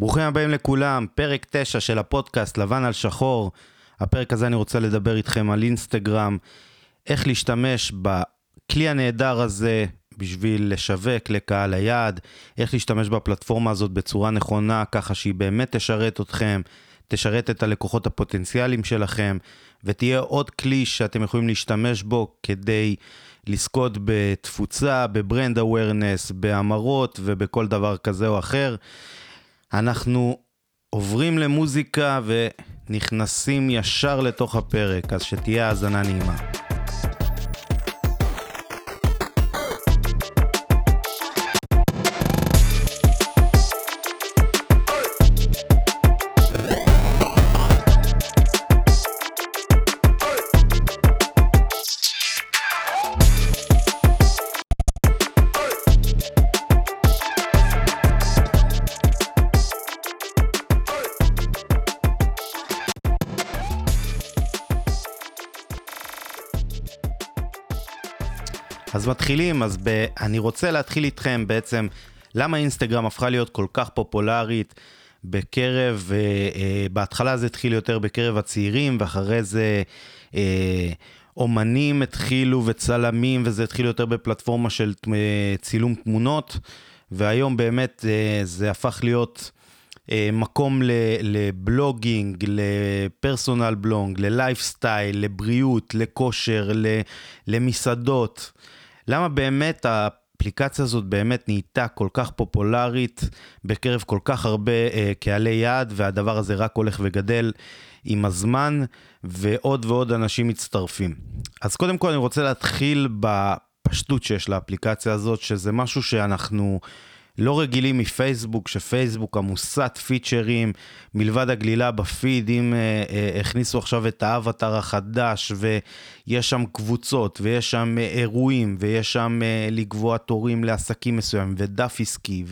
ברוכים הבאים לכולם, פרק 9 של הפודקאסט לבן על שחור. הפרק הזה אני רוצה לדבר איתכם על אינסטגרם, איך להשתמש בכלי הנהדר הזה בשביל לשווק לקהל היעד, איך להשתמש בפלטפורמה הזאת בצורה נכונה, ככה שהיא באמת תשרת אתכם, תשרת את הלקוחות הפוטנציאליים שלכם, ותהיה עוד כלי שאתם יכולים להשתמש בו כדי לזכות בתפוצה, בברנד אווירנס, בהמרות ובכל דבר כזה או אחר. אנחנו עוברים למוזיקה ונכנסים ישר לתוך הפרק, אז שתהיה האזנה נעימה. אז מתחילים, אז ב... אני רוצה להתחיל איתכם בעצם, למה אינסטגרם הפכה להיות כל כך פופולרית בקרב, אה, אה, בהתחלה זה התחיל יותר בקרב הצעירים, ואחרי זה אה, אומנים התחילו וצלמים, וזה התחיל יותר בפלטפורמה של אה, צילום תמונות, והיום באמת אה, זה הפך להיות... אה, מקום לבלוגינג, לפרסונל בלונג, ללייפסטייל, לבריאות, לכושר, למסעדות. למה באמת האפליקציה הזאת באמת נהייתה כל כך פופולרית בקרב כל כך הרבה אה, קהלי יעד, והדבר הזה רק הולך וגדל עם הזמן, ועוד ועוד אנשים מצטרפים. אז קודם כל אני רוצה להתחיל בפשטות שיש לאפליקציה הזאת, שזה משהו שאנחנו... לא רגילים מפייסבוק, שפייסבוק עמוסת פיצ'רים, מלבד הגלילה בפיד, אם אה, אה, הכניסו עכשיו את האבטר החדש, ויש שם קבוצות, ויש שם אה, אירועים, ויש שם אה, לקבוע תורים לעסקים מסוימים, ודף עסקי,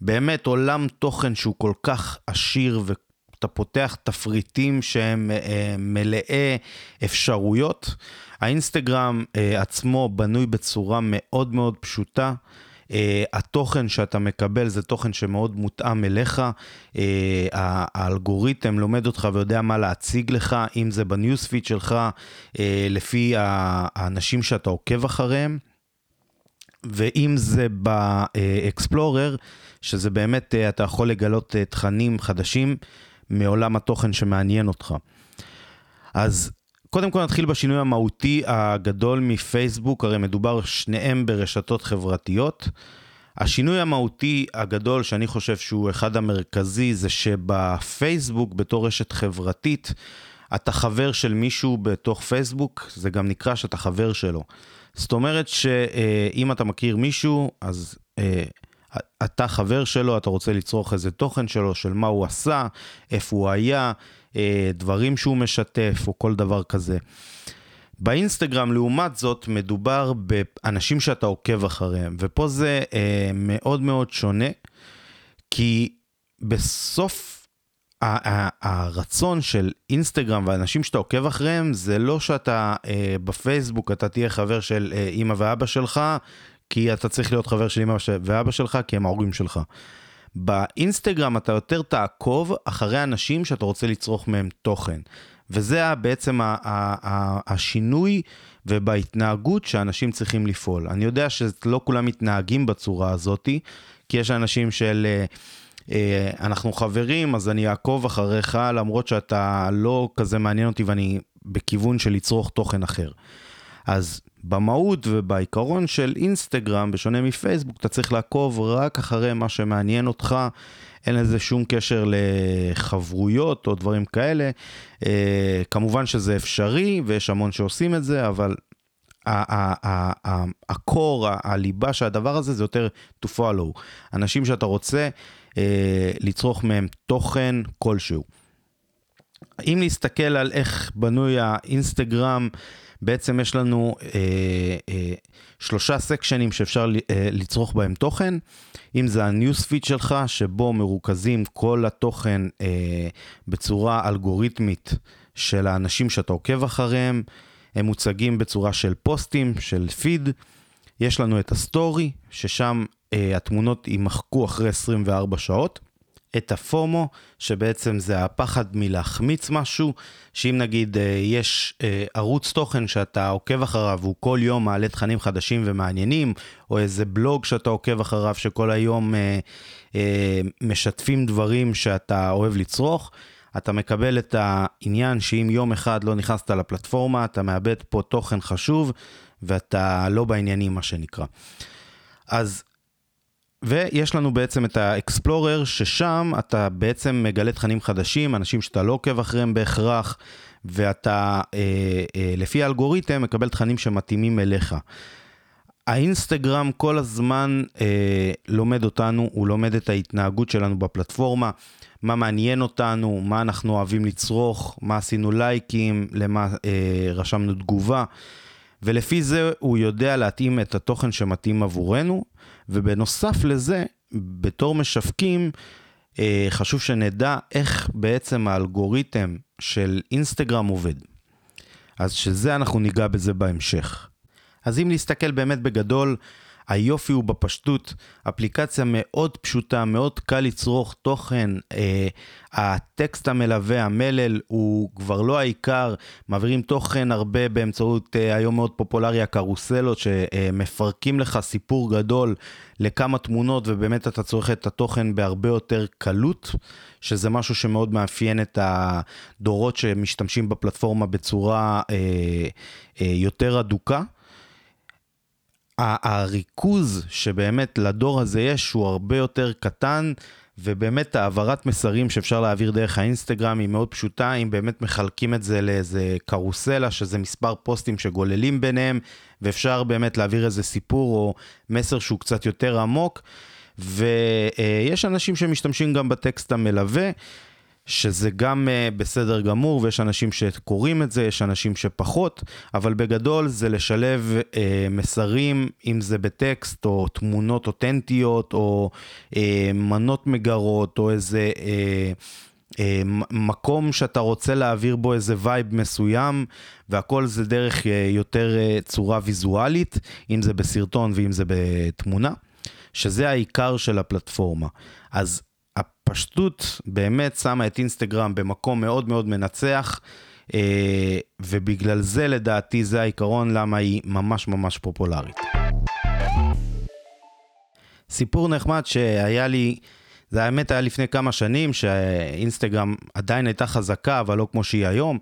ובאמת עולם תוכן שהוא כל כך עשיר, ואתה פותח תפריטים שהם אה, מלאי אפשרויות. האינסטגרם אה, עצמו בנוי בצורה מאוד מאוד פשוטה. Uh, התוכן שאתה מקבל זה תוכן שמאוד מותאם אליך, uh, האלגוריתם לומד אותך ויודע מה להציג לך, אם זה בניוספיד שלך, uh, לפי האנשים שאתה עוקב אחריהם. ואם זה באקספלורר, שזה באמת, אתה יכול לגלות תכנים חדשים מעולם התוכן שמעניין אותך. אז קודם כל נתחיל בשינוי המהותי הגדול מפייסבוק, הרי מדובר שניהם ברשתות חברתיות. השינוי המהותי הגדול שאני חושב שהוא אחד המרכזי זה שבפייסבוק בתור רשת חברתית אתה חבר של מישהו בתוך פייסבוק, זה גם נקרא שאתה חבר שלו. זאת אומרת שאם אתה מכיר מישהו, אז אה, אתה חבר שלו, אתה רוצה לצרוך איזה תוכן שלו, של מה הוא עשה, איפה הוא היה, דברים שהוא משתף או כל דבר כזה. באינסטגרם לעומת זאת מדובר באנשים שאתה עוקב אחריהם, ופה זה אה, מאוד מאוד שונה, כי בסוף הרצון של אינסטגרם ואנשים שאתה עוקב אחריהם זה לא שאתה אה, בפייסבוק אתה תהיה חבר של אה, אימא ואבא שלך כי אתה צריך להיות חבר של אמא ואבא שלך, כי הם ההורים שלך. באינסטגרם אתה יותר תעקוב אחרי אנשים שאתה רוצה לצרוך מהם תוכן. וזה בעצם השינוי ובהתנהגות שאנשים צריכים לפעול. אני יודע שלא כולם מתנהגים בצורה הזאתי, כי יש אנשים של... אה, אה, אנחנו חברים, אז אני אעקוב אחריך, למרות שאתה לא כזה מעניין אותי ואני בכיוון של לצרוך תוכן אחר. אז במהות ובעיקרון של אינסטגרם, בשונה מפייסבוק, אתה צריך לעקוב רק אחרי מה שמעניין אותך, אין לזה שום קשר לחברויות או דברים כאלה. אה, כמובן שזה אפשרי ויש המון שעושים את זה, אבל הקור, הליבה של הדבר הזה זה יותר to follow. אנשים שאתה רוצה אה, לצרוך מהם תוכן כלשהו. אם נסתכל על איך בנוי האינסטגרם, בעצם יש לנו אה, אה, שלושה סקשנים שאפשר אה, לצרוך בהם תוכן, אם זה ה newsfeed שלך, שבו מרוכזים כל התוכן אה, בצורה אלגוריתמית של האנשים שאתה עוקב אחריהם, הם מוצגים בצורה של פוסטים, של פיד. יש לנו את הסטורי, ששם אה, התמונות יימחקו אחרי 24 שעות. את הפומו, שבעצם זה הפחד מלהחמיץ משהו, שאם נגיד אה, יש אה, ערוץ תוכן שאתה עוקב אחריו, והוא כל יום מעלה תכנים חדשים ומעניינים, או איזה בלוג שאתה עוקב אחריו שכל היום אה, משתפים דברים שאתה אוהב לצרוך, אתה מקבל את העניין שאם יום אחד לא נכנסת לפלטפורמה, אתה מאבד פה תוכן חשוב, ואתה לא בעניינים, מה שנקרא. אז ויש לנו בעצם את האקספלורר, ששם אתה בעצם מגלה תכנים חדשים, אנשים שאתה לא עוקב אחריהם בהכרח, ואתה אה, אה, לפי האלגוריתם מקבל תכנים שמתאימים אליך. האינסטגרם כל הזמן אה, לומד אותנו, הוא לומד את ההתנהגות שלנו בפלטפורמה, מה מעניין אותנו, מה אנחנו אוהבים לצרוך, מה עשינו לייקים, למה אה, רשמנו תגובה. ולפי זה הוא יודע להתאים את התוכן שמתאים עבורנו, ובנוסף לזה, בתור משווקים, אה, חשוב שנדע איך בעצם האלגוריתם של אינסטגרם עובד. אז שזה אנחנו ניגע בזה בהמשך. אז אם נסתכל באמת בגדול היופי הוא בפשטות, אפליקציה מאוד פשוטה, מאוד קל לצרוך תוכן, אה, הטקסט המלווה, המלל, הוא כבר לא העיקר, מעבירים תוכן הרבה באמצעות אה, היום מאוד פופולרי הקרוסלות, שמפרקים לך סיפור גדול לכמה תמונות, ובאמת אתה צורך את התוכן בהרבה יותר קלות, שזה משהו שמאוד מאפיין את הדורות שמשתמשים בפלטפורמה בצורה אה, אה, יותר אדוקה. הריכוז שבאמת לדור הזה יש הוא הרבה יותר קטן, ובאמת העברת מסרים שאפשר להעביר דרך האינסטגרם היא מאוד פשוטה, אם באמת מחלקים את זה לאיזה קרוסלה, שזה מספר פוסטים שגוללים ביניהם, ואפשר באמת להעביר איזה סיפור או מסר שהוא קצת יותר עמוק, ויש אנשים שמשתמשים גם בטקסט המלווה. שזה גם uh, בסדר גמור, ויש אנשים שקוראים את זה, יש אנשים שפחות, אבל בגדול זה לשלב uh, מסרים, אם זה בטקסט, או תמונות אותנטיות, או uh, מנות מגרות, או איזה... uh, מקום שאתה רוצה להעביר בו איזה vibe מסוים, והכל זה דרך יותר צורה ויזואלית, אם זה בסרטון ואם זה בתמונה, שזה העיקר של הפלטפורמה. אז הפשטות באמת שמה את אינסטגרם במקום מאוד מאוד מנצח, אה, ובגלל זה לדעתי זה העיקרון למה היא ממש ממש פופולרית. סיפור נחמד שהיה לי, זה האמת היה לפני כמה שנים, שאינסטגרם עדיין הייתה חזקה, אבל לא כמו שהיא היום,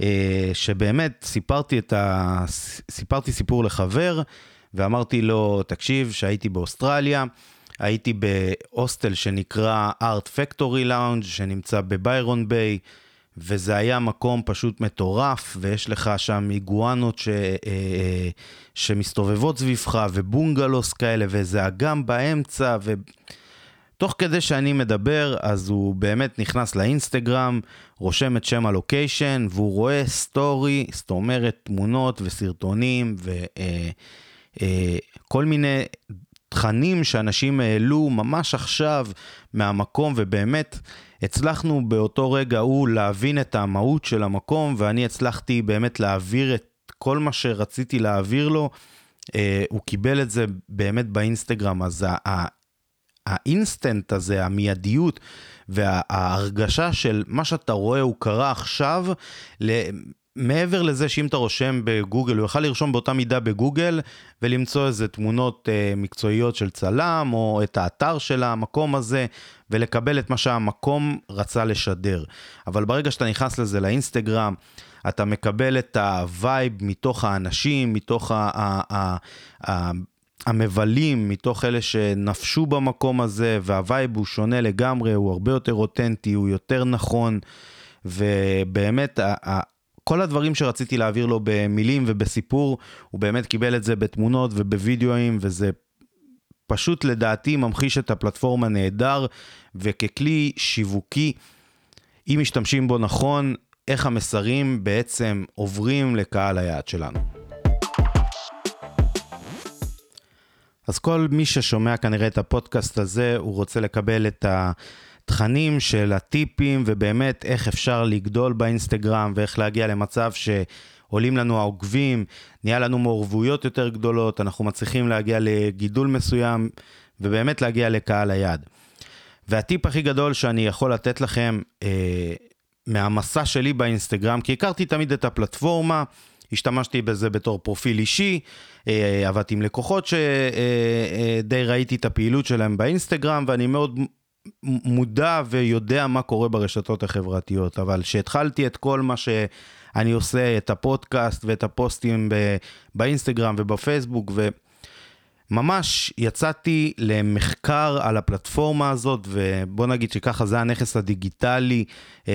אה, שבאמת סיפרתי, ה... סיפרתי סיפור לחבר, ואמרתי לו, תקשיב, שהייתי באוסטרליה, הייתי בהוסטל שנקרא Art Factory Lounge, שנמצא בביירון ביי, וזה היה מקום פשוט מטורף, ויש לך שם איגואנות ש, אה, אה, שמסתובבות סביבך, ובונגלוס כאלה, ואיזה אגם באמצע, ותוך כדי שאני מדבר, אז הוא באמת נכנס לאינסטגרם, רושם את שם הלוקיישן, והוא רואה סטורי, זאת אומרת תמונות וסרטונים, וכל אה, מיני תכנים שאנשים העלו ממש עכשיו מהמקום, ובאמת הצלחנו באותו רגע הוא להבין את המהות של המקום, ואני הצלחתי באמת להעביר את כל מה שרציתי להעביר לו. אה, הוא קיבל את זה באמת באינסטגרם, אז האינסטנט הזה, המיידיות וההרגשה של מה שאתה רואה הוא קרה עכשיו, מעבר לזה שאם אתה רושם בגוגל, הוא יוכל לרשום באותה מידה בגוגל ולמצוא איזה תמונות אה, מקצועיות של צלם, או את האתר של המקום הזה, ולקבל את מה שהמקום רצה לשדר. אבל ברגע שאתה נכנס לזה לאינסטגרם, אתה מקבל את ה vibe מתוך האנשים, מתוך ה... ה, ה, ה המבלים, מתוך אלה שנפשו במקום הזה, והווייב הוא שונה לגמרי, הוא הרבה יותר אותנטי, הוא יותר נכון, ובאמת כל הדברים שרציתי להעביר לו במילים ובסיפור, הוא באמת קיבל את זה בתמונות ובווידאוים, וזה פשוט לדעתי ממחיש את הפלטפורמה נהדר, וככלי שיווקי, אם משתמשים בו נכון, איך המסרים בעצם עוברים לקהל היעד שלנו. אז כל מי ששומע כנראה את הפודקאסט הזה, הוא רוצה לקבל את ה... תכנים של הטיפים ובאמת איך אפשר לגדול באינסטגרם ואיך להגיע למצב שעולים לנו העוקבים, נהיה לנו מעורבויות יותר גדולות, אנחנו מצליחים להגיע לגידול מסוים ובאמת להגיע לקהל היעד. והטיפ הכי גדול שאני יכול לתת לכם אה, מהמסע שלי באינסטגרם, כי הכרתי תמיד את הפלטפורמה, השתמשתי בזה בתור פרופיל אישי, אה, עבדתי עם לקוחות שדי אה, אה, ראיתי את הפעילות שלהם באינסטגרם, ואני מאוד מודע ויודע מה קורה ברשתות החברתיות, אבל כשהתחלתי את כל מה שאני עושה, את הפודקאסט ואת הפוסטים באינסטגרם ובפייסבוק, וממש יצאתי למחקר על הפלטפורמה הזאת, ובוא נגיד שככה זה הנכס הדיגיטלי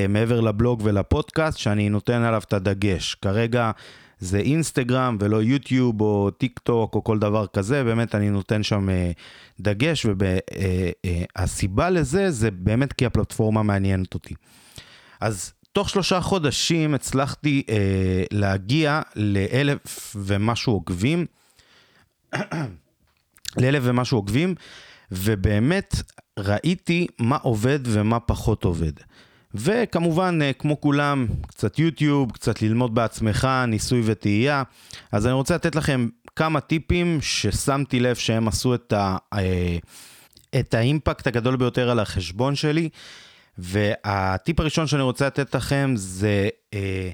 מעבר לבלוג ולפודקאסט, שאני נותן עליו את הדגש. כרגע זה אינסטגרם ולא יוטיוב או טיק טוק או כל דבר כזה, באמת אני נותן שם אה, דגש, והסיבה אה, אה, לזה זה באמת כי הפלטפורמה מעניינת אותי. אז תוך שלושה חודשים הצלחתי אה, להגיע לאלף ומשהו עוקבים, לאלף ומשהו עוקבים, ובאמת ראיתי מה עובד ומה פחות עובד. וכמובן, אה, כמו כולם, קצת יוטיוב, קצת ללמוד בעצמך, ניסוי וטעייה. אז אני רוצה לתת לכם כמה טיפים ששמתי לב שהם עשו את, ה, אה, את האימפקט הגדול ביותר על החשבון שלי. והטיפ הראשון שאני רוצה לתת לכם זה אה,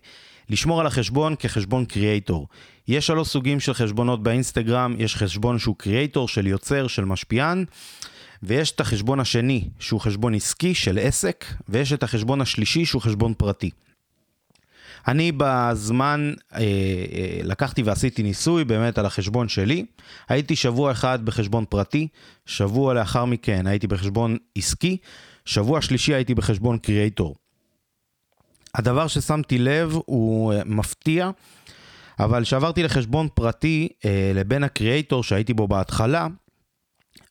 לשמור על החשבון כחשבון קריאייטור. יש שלוש סוגים של חשבונות באינסטגרם, יש חשבון שהוא קריאייטור, של יוצר, של משפיען. ויש את החשבון השני, שהוא חשבון עסקי של עסק, ויש את החשבון השלישי, שהוא חשבון פרטי. אני בזמן אה, אה, לקחתי ועשיתי ניסוי באמת על החשבון שלי. הייתי שבוע אחד בחשבון פרטי, שבוע לאחר מכן הייתי בחשבון עסקי, שבוע שלישי הייתי בחשבון קריאייטור. הדבר ששמתי לב הוא אה, מפתיע, אבל כשעברתי לחשבון פרטי אה, לבין הקריאייטור שהייתי בו בהתחלה,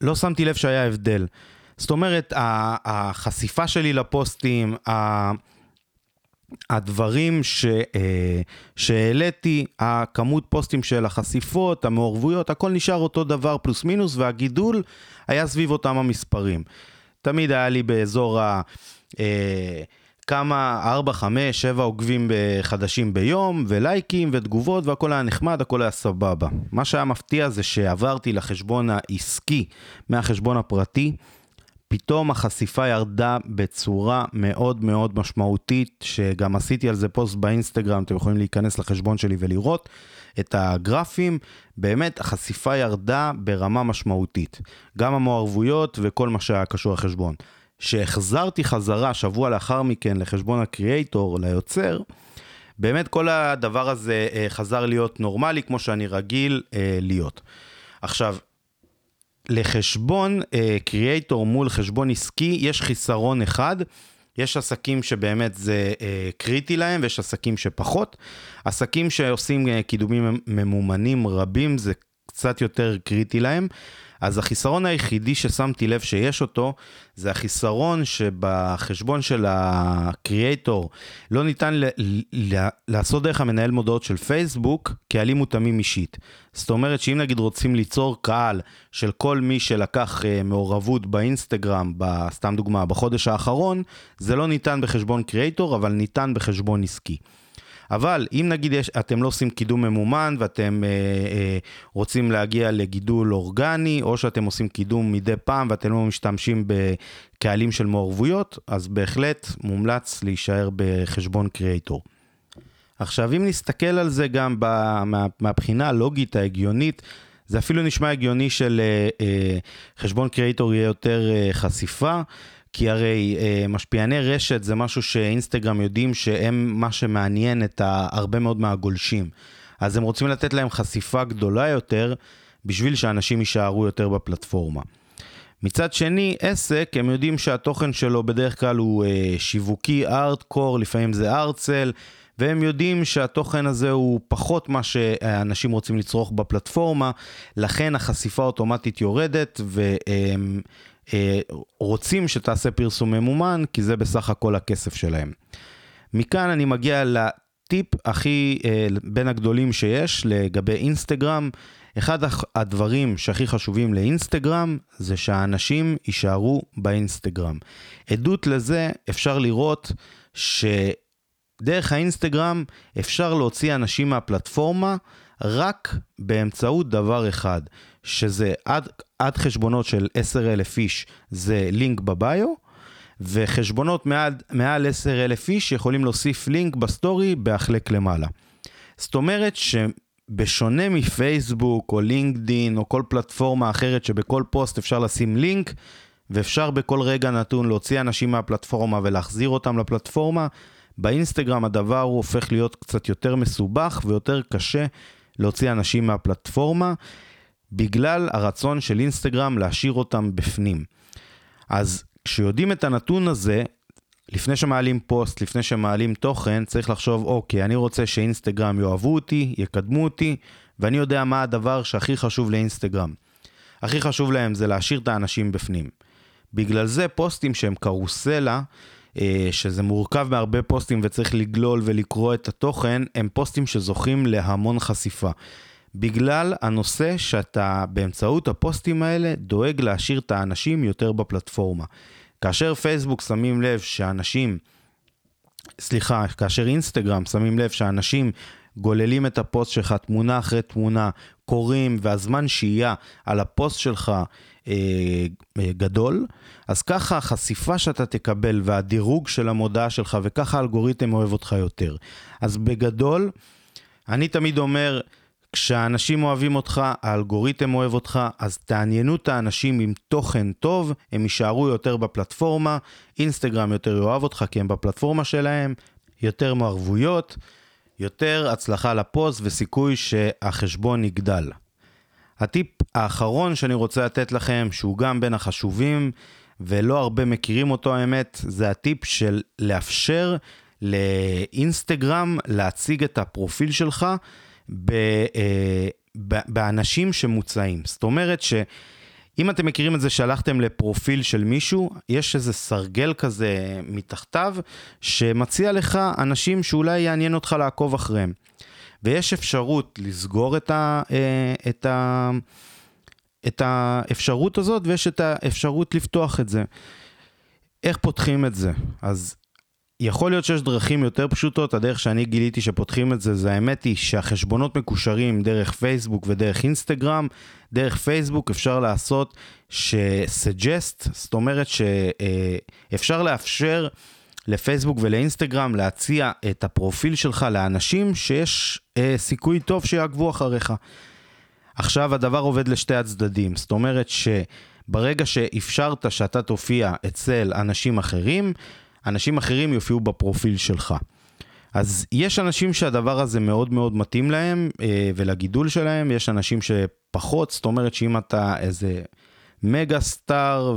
לא שמתי לב שהיה הבדל. זאת אומרת, החשיפה שלי לפוסטים, הדברים אה, שהעליתי, הכמות פוסטים של החשיפות, המעורבויות, הכל נשאר אותו דבר פלוס מינוס, והגידול היה סביב אותם המספרים. תמיד היה לי באזור ה... כמה, 4, 5, 7 עוקבים חדשים ביום, ולייקים ותגובות, והכל היה נחמד, הכל היה סבבה. מה שהיה מפתיע זה שעברתי לחשבון העסקי מהחשבון הפרטי, פתאום החשיפה ירדה בצורה מאוד מאוד משמעותית, שגם עשיתי על זה פוסט באינסטגרם, אתם יכולים להיכנס לחשבון שלי ולראות את הגרפים, באמת החשיפה ירדה ברמה משמעותית. גם המעורבויות וכל מה שהיה קשור לחשבון. שהחזרתי חזרה שבוע לאחר מכן לחשבון הקריאייטור, ליוצר, באמת כל הדבר הזה אה, חזר להיות נורמלי כמו שאני רגיל אה, להיות. עכשיו, לחשבון קריאייטור uh, מול חשבון עסקי יש חיסרון אחד, יש עסקים שבאמת זה uh, קריטי להם ויש עסקים שפחות. עסקים שעושים uh, קידומים ממומנים רבים זה קצת יותר קריטי להם. אז החיסרון היחידי ששמתי לב שיש אותו, זה החיסרון שבחשבון של הקריאייטור לא ניתן ל- ל- לעשות דרך המנהל מודעות של פייסבוק קהלים מותאמים אישית. זאת אומרת שאם נגיד רוצים ליצור קהל של כל מי שלקח uh, מעורבות באינסטגרם, סתם דוגמה, בחודש האחרון, זה לא ניתן בחשבון קריאייטור, אבל ניתן בחשבון עסקי. אבל אם נגיד יש, אתם לא עושים קידום ממומן ואתם אה, אה, רוצים להגיע לגידול אורגני, או שאתם עושים קידום מדי פעם ואתם לא משתמשים בקהלים של מעורבויות, אז בהחלט מומלץ להישאר בחשבון קריאייטור. עכשיו, אם נסתכל על זה גם מה, מהבחינה הלוגית ההגיונית, זה אפילו נשמע הגיוני של אה, אה, חשבון קריאייטור יהיה יותר אה, חשיפה. כי הרי אה, משפיעני רשת זה משהו שאינסטגרם יודעים שהם מה שמעניין את הרבה מאוד מהגולשים. אז הם רוצים לתת להם חשיפה גדולה יותר בשביל שאנשים יישארו יותר בפלטפורמה. מצד שני, עסק, הם יודעים שהתוכן שלו בדרך כלל הוא אה, שיווקי, ארטקור, לפעמים זה ארצל, והם יודעים שהתוכן הזה הוא פחות מה שאנשים רוצים לצרוך בפלטפורמה, לכן החשיפה אוטומטית יורדת, והם רוצים שתעשה פרסום ממומן, כי זה בסך הכל הכסף שלהם. מכאן אני מגיע לטיפ הכי, אה, בין הגדולים שיש לגבי אינסטגרם. אחד הדברים שהכי חשובים לאינסטגרם זה שהאנשים יישארו באינסטגרם. עדות לזה אפשר לראות שדרך האינסטגרם אפשר להוציא אנשים מהפלטפורמה רק באמצעות דבר אחד, שזה עד, עד חשבונות של 10,000 איש זה לינק ב bio, וחשבונות מעל, מעל 10,000 איש יכולים להוסיף לינק בסטורי בחלק למעלה. זאת אומרת שבשונה מפייסבוק או לינקדין או כל פלטפורמה אחרת שבכל פוסט אפשר לשים לינק, ואפשר בכל רגע נתון להוציא אנשים מהפלטפורמה ולהחזיר אותם לפלטפורמה, באינסטגרם הדבר הוא הופך להיות קצת יותר מסובך ויותר קשה להוציא אנשים מהפלטפורמה, בגלל הרצון של אינסטגרם להשאיר אותם בפנים. אז כשיודעים את הנתון הזה, לפני שמעלים פוסט, לפני שמעלים תוכן, צריך לחשוב, אוקיי, אני רוצה שאינסטגרם יאהבו אותי, יקדמו אותי, ואני יודע מה הדבר שהכי חשוב לאינסטגרם. הכי חשוב להם זה להשאיר את האנשים בפנים. בגלל זה פוסטים שהם קרוסלה, אה, שזה מורכב מהרבה פוסטים וצריך לגלול ולקרוא את התוכן, הם פוסטים שזוכים להמון חשיפה. בגלל הנושא שאתה באמצעות הפוסטים האלה דואג להשאיר את האנשים יותר בפלטפורמה. כאשר פייסבוק שמים לב שאנשים, סליחה, כאשר אינסטגרם שמים לב שאנשים גוללים את הפוסט שלך תמונה אחרי תמונה, קוראים והזמן שהייה על הפוסט שלך אה, אה, גדול, אז ככה החשיפה שאתה תקבל והדירוג של המודעה שלך וככה האלגוריתם אוהב אותך יותר. אז בגדול, אני תמיד אומר, כשאנשים אוהבים אותך, האלגוריתם אוהב אותך, אז תעניינו את האנשים עם תוכן טוב, הם יישארו יותר בפלטפורמה, אינסטגרם יותר יאהב אותך כי הם בפלטפורמה שלהם, יותר מערבויות, יותר הצלחה לפוסט וסיכוי שהחשבון יגדל. הטיפ האחרון שאני רוצה לתת לכם, שהוא גם בין החשובים, ולא הרבה מכירים אותו האמת, זה הטיפ של לאפשר לאינסטגרם להציג את הפרופיל שלך ב, אה, באנשים שמוצעים. זאת אומרת שאם אתם מכירים את זה שהלכתם לפרופיל של מישהו, יש איזה סרגל כזה מתחתיו, שמציע לך אנשים שאולי יעניין אותך לעקוב אחריהם. ויש אפשרות לסגור את, ה, אה, את, ה, את האפשרות הזאת, ויש את האפשרות לפתוח את זה. איך פותחים את זה? אז יכול להיות שיש דרכים יותר פשוטות, הדרך שאני גיליתי שפותחים את זה, זה האמת היא שהחשבונות מקושרים דרך פייסבוק ודרך אינסטגרם. דרך פייסבוק אפשר לעשות ש-suggest, זאת אומרת שאפשר לאפשר לפייסבוק ולאינסטגרם להציע את הפרופיל שלך לאנשים שיש אה, סיכוי טוב שיעקבו אחריך. עכשיו הדבר עובד לשתי הצדדים, זאת אומרת שברגע שאפשרת שאתה תופיע אצל אנשים אחרים, אנשים אחרים יופיעו בפרופיל שלך. אז יש אנשים שהדבר הזה מאוד מאוד מתאים להם אה, ולגידול שלהם, יש אנשים שפחות, זאת אומרת שאם אתה איזה מגה סטאר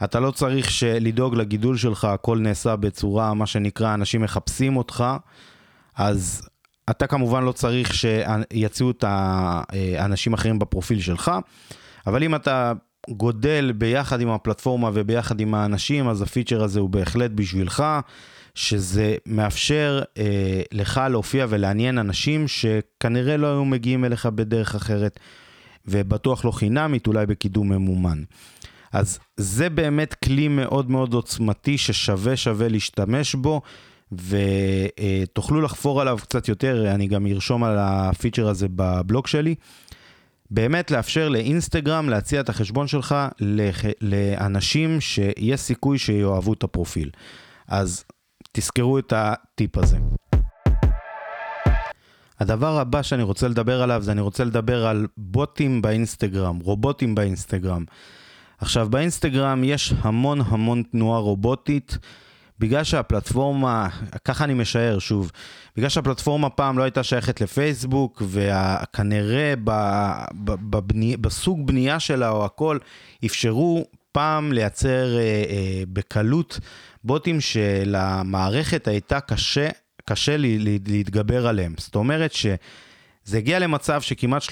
ואתה אה, לא צריך לדאוג לגידול שלך, הכל נעשה בצורה, מה שנקרא, אנשים מחפשים אותך, אז אתה כמובן לא צריך שיציעו את האנשים אחרים בפרופיל שלך, אבל אם אתה גודל ביחד עם הפלטפורמה וביחד עם האנשים, אז הפיצ'ר הזה הוא בהחלט בשבילך, שזה מאפשר אה, לך להופיע ולעניין אנשים שכנראה לא היו מגיעים אליך בדרך אחרת, ובטוח לא חינמית, אולי בקידום ממומן. אז זה באמת כלי מאוד מאוד עוצמתי ששווה שווה להשתמש בו. ותוכלו לחפור עליו קצת יותר, אני גם ארשום על הפיצ'ר הזה בבלוג שלי. באמת לאפשר לאינסטגרם להציע את החשבון שלך לאנשים שיש סיכוי שיאהבו את הפרופיל. אז תזכרו את הטיפ הזה. הדבר הבא שאני רוצה לדבר עליו זה אני רוצה לדבר על בוטים באינסטגרם, רובוטים באינסטגרם. עכשיו באינסטגרם יש המון המון תנועה רובוטית. בגלל שהפלטפורמה, ככה אני משער שוב, בגלל שהפלטפורמה פעם לא הייתה שייכת לפייסבוק, וכנראה בבני, בסוג בנייה שלה או הכל, אפשרו פעם לייצר אה, אה, בקלות בוטים שלמערכת הייתה קשה, קשה לי, לי, להתגבר עליהם. זאת אומרת ש... זה הגיע למצב שכמעט 30%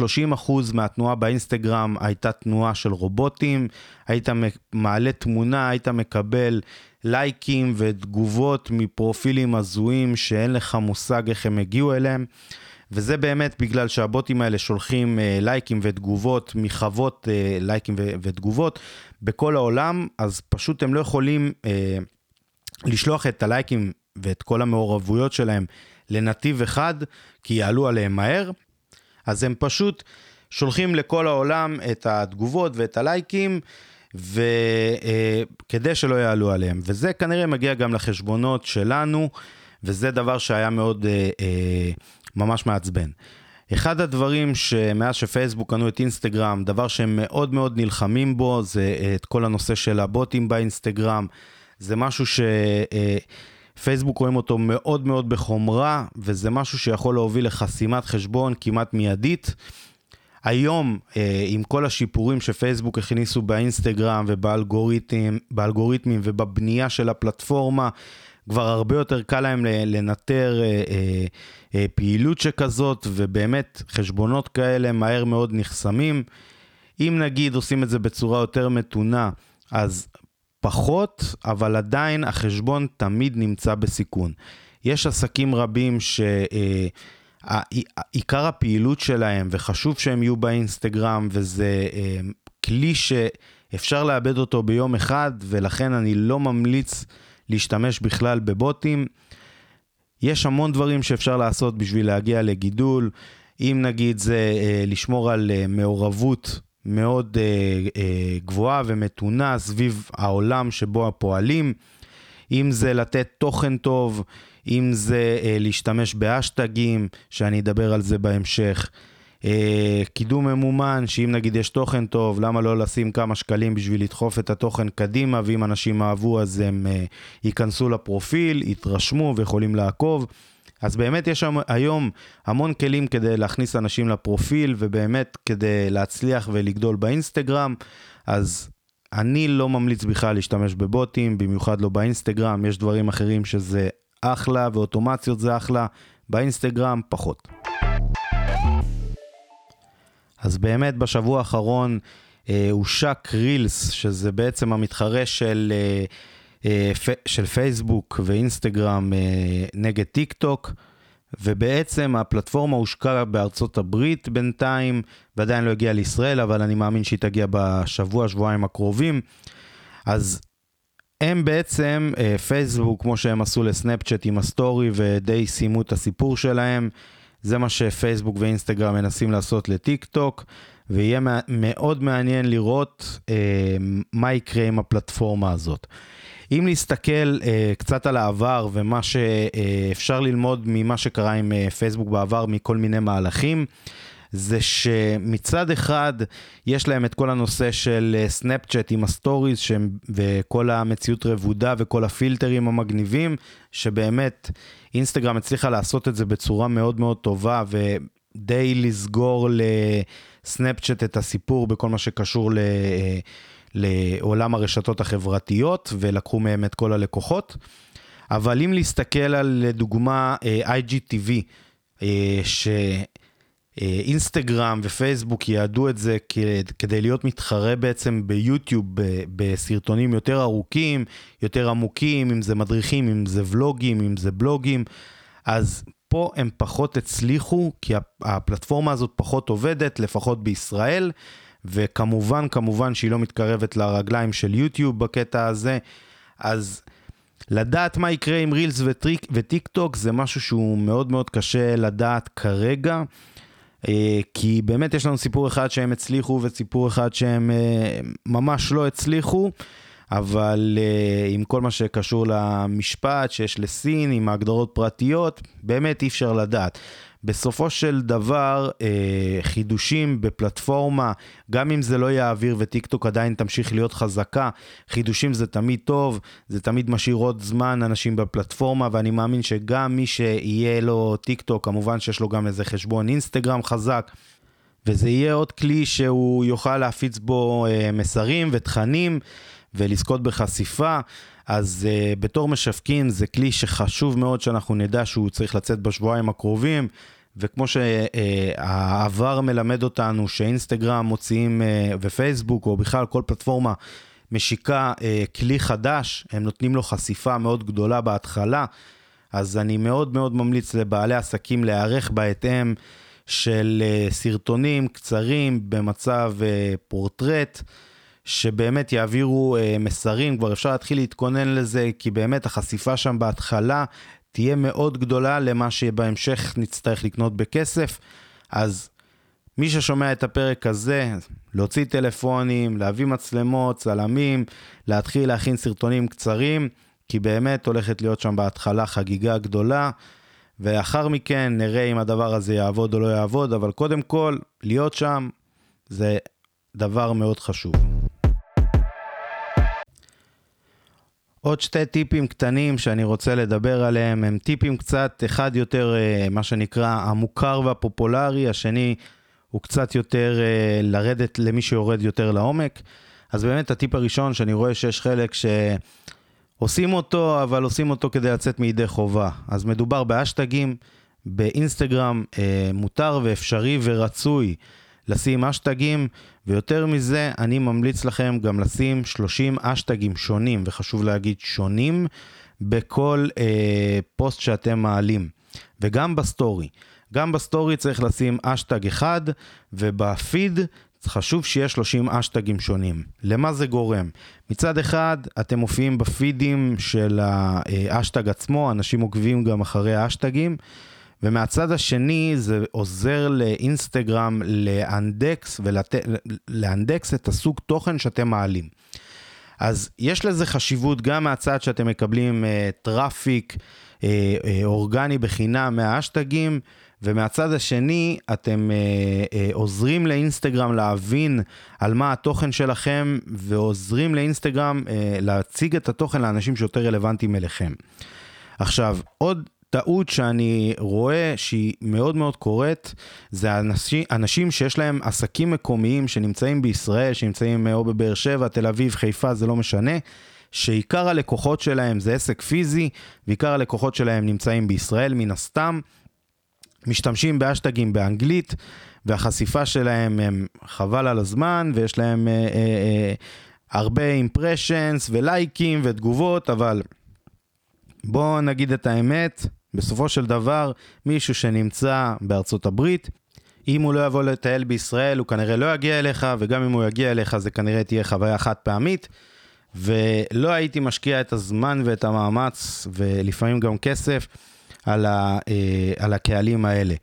מהתנועה באינסטגרם הייתה תנועה של רובוטים, היית מעלה תמונה, היית מקבל לייקים ותגובות מפרופילים הזויים שאין לך מושג איך הם הגיעו אליהם. וזה באמת בגלל שהבוטים האלה שולחים אה, לייקים ותגובות מחוות אה, לייקים ותגובות בכל העולם, אז פשוט הם לא יכולים אה, לשלוח את הלייקים ואת כל המעורבויות שלהם לנתיב אחד, כי יעלו עליהם מהר. אז הם פשוט שולחים לכל העולם את התגובות ואת הלייקים, וכדי שלא יעלו עליהם. וזה כנראה מגיע גם לחשבונות שלנו, וזה דבר שהיה מאוד ממש מעצבן. אחד הדברים שמאז שפייסבוק קנו את אינסטגרם, דבר שהם מאוד מאוד נלחמים בו, זה את כל הנושא של הבוטים באינסטגרם. זה משהו שפייסבוק רואים אותו מאוד מאוד בחומרה, וזה משהו שיכול להוביל לחסימת חשבון כמעט מיידית. היום, עם כל השיפורים שפייסבוק הכניסו באינסטגרם ובאלגוריתמים ובבנייה של הפלטפורמה, כבר הרבה יותר קל להם לנטר אה, אה, אה, פעילות שכזאת, ובאמת חשבונות כאלה מהר מאוד נחסמים. אם נגיד עושים את זה בצורה יותר מתונה, אז פחות, אבל עדיין החשבון תמיד נמצא בסיכון. יש עסקים רבים שעיקר הפעילות שלהם, וחשוב שהם יהיו באינסטגרם, וזה כלי שאפשר לאבד אותו ביום אחד, ולכן אני לא ממליץ להשתמש בכלל בבוטים. יש המון דברים שאפשר לעשות בשביל להגיע לגידול. אם נגיד זה אה, לשמור על אה, מעורבות מאוד אה, אה, גבוהה ומתונה סביב העולם שבו הפועלים, אם זה לתת תוכן טוב, אם זה אה, להשתמש באשטגים, שאני אדבר על זה בהמשך. אה, קידום ממומן, שאם נגיד יש תוכן טוב, למה לא לשים כמה שקלים בשביל לדחוף את התוכן קדימה, ואם אנשים אהבו אז הם אה, ייכנסו לפרופיל, יתרשמו ויכולים לעקוב. אז באמת יש היום המון כלים כדי להכניס אנשים לפרופיל, ובאמת כדי להצליח ולגדול באינסטגרם, אז אני לא ממליץ בכלל להשתמש בבוטים, במיוחד לא באינסטגרם, יש דברים אחרים שזה אחלה, ואוטומציות זה אחלה, באינסטגרם פחות. אז באמת בשבוע האחרון אה, הושק רילס, שזה בעצם המתחרה של, אה, של פייסבוק ואינסטגרם אה, נגד טיק טוק, ובעצם הפלטפורמה הושקה בארצות הברית בינתיים, ועדיין לא הגיעה לישראל, אבל אני מאמין שהיא תגיע בשבוע, שבועיים הקרובים. אז הם בעצם, אה, פייסבוק, כמו שהם עשו לסנאפצ'אט עם הסטורי, ודי סיימו את הסיפור שלהם. זה מה שפייסבוק ואינסטגרם מנסים לעשות לטיק טוק, ויהיה מאוד מעניין לראות אה, מה יקרה עם הפלטפורמה הזאת. אם נסתכל אה, קצת על העבר ומה שאפשר אה, ללמוד ממה שקרה עם אה, פייסבוק בעבר, מכל מיני מהלכים, זה שמצד אחד יש להם את כל הנושא של סנאפצ'אט עם ה stories שהם, וכל המציאות רבודה וכל הפילטרים המגניבים, שבאמת אינסטגרם הצליחה לעשות את זה בצורה מאוד מאוד טובה ודי לסגור לסנאפצ'אט את הסיפור בכל מה שקשור ל... לעולם הרשתות החברתיות ולקחו מהם את כל הלקוחות. אבל אם להסתכל על לדוגמה IGTV, ש... אינסטגרם ופייסבוק יעדו את זה כדי להיות מתחרה בעצם ביוטיוב בסרטונים יותר ארוכים, יותר עמוקים, אם זה מדריכים, אם זה ולוגים, אם זה בלוגים, אז פה הם פחות הצליחו, כי הפלטפורמה הזאת פחות עובדת, לפחות בישראל, וכמובן, כמובן שהיא לא מתקרבת לרגליים של יוטיוב בקטע הזה, אז... לדעת מה יקרה עם רילס וטיק טוק זה משהו שהוא מאוד מאוד קשה לדעת כרגע. אה, כי באמת יש לנו סיפור אחד שהם הצליחו וסיפור אחד שהם אה, ממש לא הצליחו, אבל אה, עם כל מה שקשור למשפט שיש לסין, עם ההגדרות פרטיות, באמת אי אפשר לדעת. בסופו של דבר, אה, חידושים בפלטפורמה, גם אם זה לא יעביר וטיקטוק עדיין תמשיך להיות חזקה, חידושים זה תמיד טוב, זה תמיד משאיר עוד זמן אנשים בפלטפורמה, ואני מאמין שגם מי שיהיה לו טיקטוק, כמובן שיש לו גם איזה חשבון אינסטגרם חזק. וזה יהיה עוד כלי שהוא יוכל להפיץ בו אה, מסרים ותכנים ולזכות בחשיפה. אז אה, בתור משווקים זה כלי שחשוב מאוד שאנחנו נדע שהוא צריך לצאת בשבועיים הקרובים, וכמו שהעבר uh, מלמד אותנו שאינסטגרם מוציאים uh, ופייסבוק, או בכלל כל פלטפורמה משיקה כלי חדש, הם נותנים לו חשיפה מאוד גדולה בהתחלה, אז אני מאוד מאוד ממליץ לבעלי עסקים להיערך בהתאם של סרטונים קצרים במצב פורטרט. שבאמת יעבירו אה, מסרים, כבר אפשר להתחיל להתכונן לזה, כי באמת החשיפה שם בהתחלה תהיה מאוד גדולה למה שבהמשך נצטרך לקנות בכסף. אז מי ששומע את הפרק הזה, להוציא טלפונים, להביא מצלמות, צלמים, להתחיל להכין סרטונים קצרים, כי באמת הולכת להיות שם בהתחלה חגיגה גדולה, ואחר מכן נראה אם הדבר הזה יעבוד או לא יעבוד, אבל קודם כל, להיות שם זה דבר מאוד חשוב. עוד שתי טיפים קטנים שאני רוצה לדבר עליהם, הם טיפים קצת, אחד יותר אה, מה שנקרא המוכר והפופולרי, השני הוא קצת יותר אה, לרדת למי שיורד יותר לעומק. אז באמת הטיפ הראשון שאני רואה שיש חלק שעושים אותו, אבל עושים אותו כדי לצאת מידי חובה. אז מדובר באשטגים, באינסטגרם אה, מותר ואפשרי ורצוי לשים אשטגים, ויותר מזה, אני ממליץ לכם גם לשים 30 אשטגים שונים, וחשוב להגיד שונים, בכל אה, פוסט שאתם מעלים, וגם בסטורי. גם בסטורי צריך לשים אשטג אחד, ובפיד חשוב שיהיה 30 אשטגים שונים. למה זה גורם? מצד אחד, אתם מופיעים בפידים של האשטג עצמו, אנשים עוקבים גם אחרי האשטגים. ומהצד השני זה עוזר לאינסטגרם לאנדקס ולאנדקס את הסוג תוכן שאתם מעלים. אז יש לזה חשיבות גם מהצד שאתם מקבלים אה, traffic אה, אה, אורגני בחינם מהאשטגים, ומהצד השני אתם אה, אה, עוזרים לאינסטגרם להבין על מה התוכן שלכם, ועוזרים לאינסטגרם אה, להציג את התוכן לאנשים שיותר רלוונטיים אליכם. עכשיו, עוד טעות שאני רואה שהיא מאוד מאוד קורית, זה אנשים, אנשים שיש להם עסקים מקומיים שנמצאים בישראל, שנמצאים או בבאר שבע, תל אביב, חיפה, זה לא משנה. שעיקר הלקוחות שלהם זה עסק פיזי, ועיקר הלקוחות שלהם נמצאים בישראל מן הסתם. משתמשים באשטגים באנגלית, והחשיפה שלהם הם חבל על הזמן, ויש להם אה, אה, אה, הרבה אימפרשנס ולייקים ותגובות, אבל בואו נגיד את האמת, בסופו של דבר, מישהו שנמצא בארצות הברית, אם הוא לא יבוא לטייל בישראל, הוא כנראה לא יגיע אליך, וגם אם הוא יגיע אליך, זה כנראה תהיה חוויה חד פעמית. ולא הייתי משקיע את הזמן ואת המאמץ, ולפעמים גם כסף, על, ה, אה, על הקהלים האלה.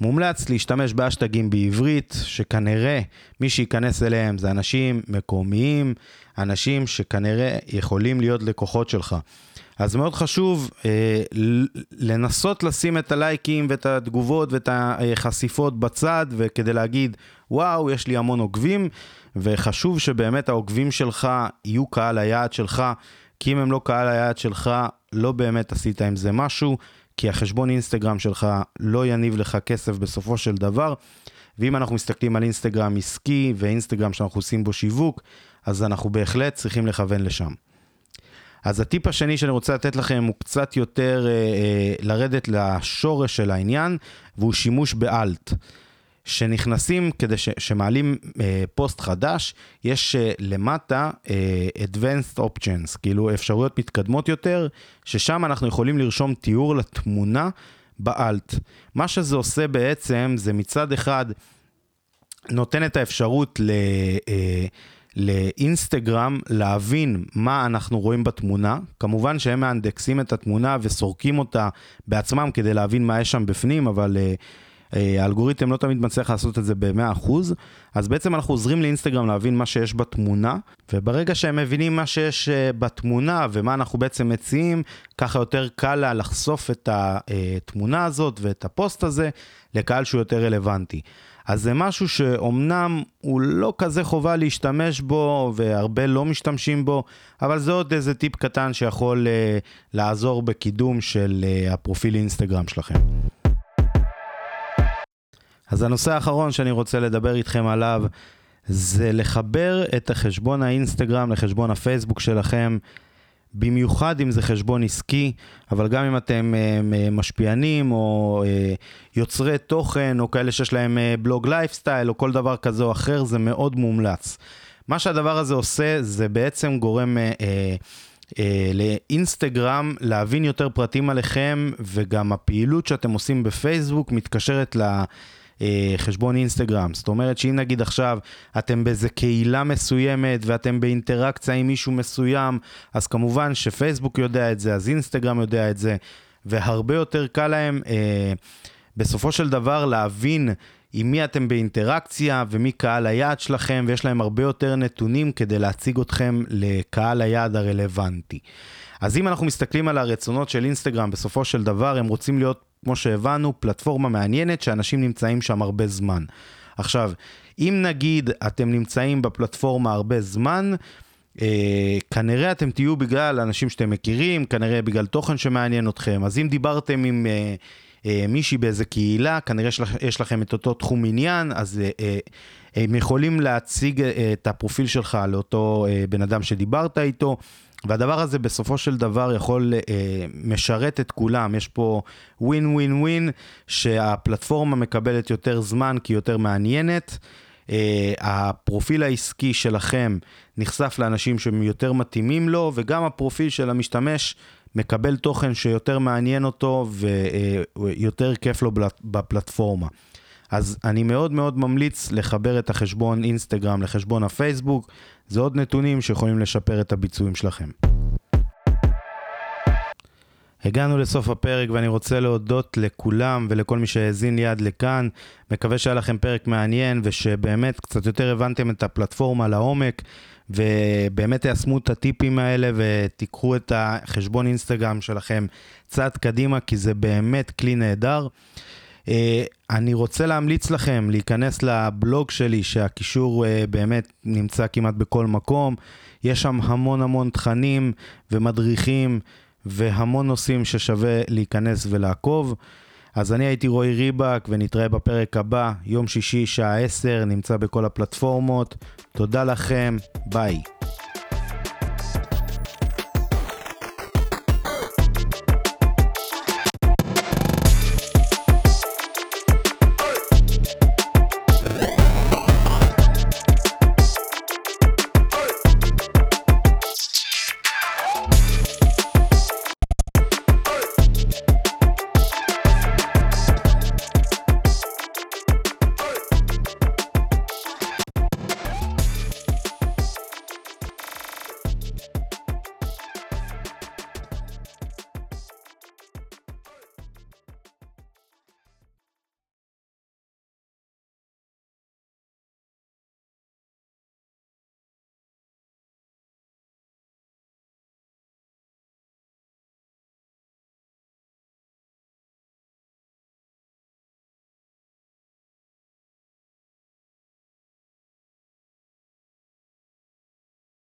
מומלץ להשתמש באשטגים בעברית, שכנראה מי שייכנס אליהם זה אנשים מקומיים, אנשים שכנראה יכולים להיות לקוחות שלך. אז מאוד חשוב אה, לנסות לשים את הלייקים ואת התגובות ואת החשיפות בצד, וכדי להגיד, וואו, יש לי המון עוקבים, וחשוב שבאמת העוקבים שלך יהיו קהל היעד שלך, כי אם הם לא קהל היעד שלך, לא באמת עשית עם זה משהו, כי החשבון אינסטגרם שלך לא יניב לך כסף בסופו של דבר. ואם אנחנו מסתכלים על אינסטגרם עסקי ואינסטגרם שאנחנו עושים בו שיווק, אז אנחנו בהחלט צריכים לכוון לשם. אז הטיפ השני שאני רוצה לתת לכם הוא קצת יותר אה, אה, לרדת לשורש של העניין, והוא שימוש באלט. שנכנסים כדי ש, שמעלים אה, פוסט חדש, יש אה, למטה אה, Advanced Options, כאילו אפשרויות מתקדמות יותר, ששם אנחנו יכולים לרשום תיאור לתמונה באלט. מה שזה עושה בעצם, זה מצד אחד נותן את האפשרות ל... אה, לאינסטגרם להבין מה אנחנו רואים בתמונה. כמובן שהם מאנדקסים את התמונה וסורקים אותה בעצמם כדי להבין מה יש שם בפנים, אבל uh, uh, האלגוריתם לא תמיד מצליח לעשות את זה ב-100%. אז בעצם אנחנו עוזרים לאינסטגרם להבין מה שיש בתמונה, וברגע שהם מבינים מה שיש uh, בתמונה ומה אנחנו בעצם מציעים, ככה יותר קל לה לחשוף את התמונה הזאת ואת הפוסט הזה לקהל שהוא יותר רלוונטי. אז זה משהו שאומנם הוא לא כזה חובה להשתמש בו, והרבה לא משתמשים בו, אבל זה עוד איזה טיפ קטן שיכול אה, לעזור בקידום של אה, הפרופיל אינסטגרם שלכם. אז הנושא האחרון שאני רוצה לדבר איתכם עליו, זה לחבר את החשבון האינסטגרם לחשבון הפייסבוק שלכם. במיוחד אם זה חשבון עסקי, אבל גם אם אתם אה, משפיענים או אה, יוצרי תוכן או כאלה שיש להם אה, בלוג לייפסטייל או כל דבר כזה או אחר, זה מאוד מומלץ. מה שהדבר הזה עושה זה בעצם גורם uh, uh, לאינסטגרם להבין יותר פרטים עליכם וגם הפעילות שאתם עושים בפייסבוק מתקשרת ל... אה, חשבון אינסטגרם. זאת אומרת שאם נגיד עכשיו אתם באיזה קהילה מסוימת ואתם באינטראקציה עם מישהו מסוים, אז כמובן שפייסבוק יודע את זה, אז אינסטגרם יודע את זה, והרבה יותר קל להם אה, בסופו של דבר להבין עם מי אתם באינטראקציה ומי קהל היעד שלכם, ויש להם הרבה יותר נתונים כדי להציג אתכם לקהל היעד הרלוונטי. אז אם אנחנו מסתכלים על הרצונות של אינסטגרם, בסופו של דבר הם רוצים להיות, כמו שהבנו, פלטפורמה מעניינת שאנשים נמצאים שם הרבה זמן. עכשיו, אם נגיד אתם נמצאים בפלטפורמה הרבה זמן, אה, כנראה אתם תהיו בגלל אנשים שאתם מכירים, כנראה בגלל תוכן שמעניין אתכם. אז אם דיברתם עם אה, אה, מישהי באיזה קהילה, כנראה יש, יש לכם את אותו תחום עניין, אז אה, אה, הם יכולים להציג אה, את הפרופיל שלך לאותו אה, בן אדם שדיברת איתו. והדבר הזה בסופו של דבר יכול אה, משרת את כולם, יש פה ווין ווין ווין שהפלטפורמה מקבלת יותר זמן כי היא יותר מעניינת. אה, הפרופיל העסקי שלכם נחשף לאנשים שהם יותר מתאימים לו, וגם הפרופיל של המשתמש מקבל תוכן שיותר מעניין אותו ויותר כיף לו בפלטפורמה. אז אני מאוד מאוד ממליץ לחבר את החשבון אינסטגרם לחשבון הפייסבוק, זה עוד נתונים שיכולים לשפר את הביצועים שלכם. הגענו לסוף הפרק ואני רוצה להודות לכולם ולכל מי שהאזין לי עד לכאן. מקווה שהיה לכם פרק מעניין ושבאמת קצת יותר הבנתם את הפלטפורמה לעומק ובאמת תיישמו את הטיפים האלה ותיקחו את החשבון אינסטגרם שלכם צעד קדימה כי זה באמת כלי נהדר. אה, אני רוצה להמליץ לכם להיכנס לבלוג שלי שהקישור אה, באמת נמצא כמעט בכל מקום. יש שם המון המון תכנים ומדריכים. והמון נושאים ששווה להיכנס ולעקוב. אז אני הייתי רועי ריבק ונתראה בפרק הבא, יום שישי, שעה 10, נמצא בכל הפלטפורמות. תודה לכם, ביי.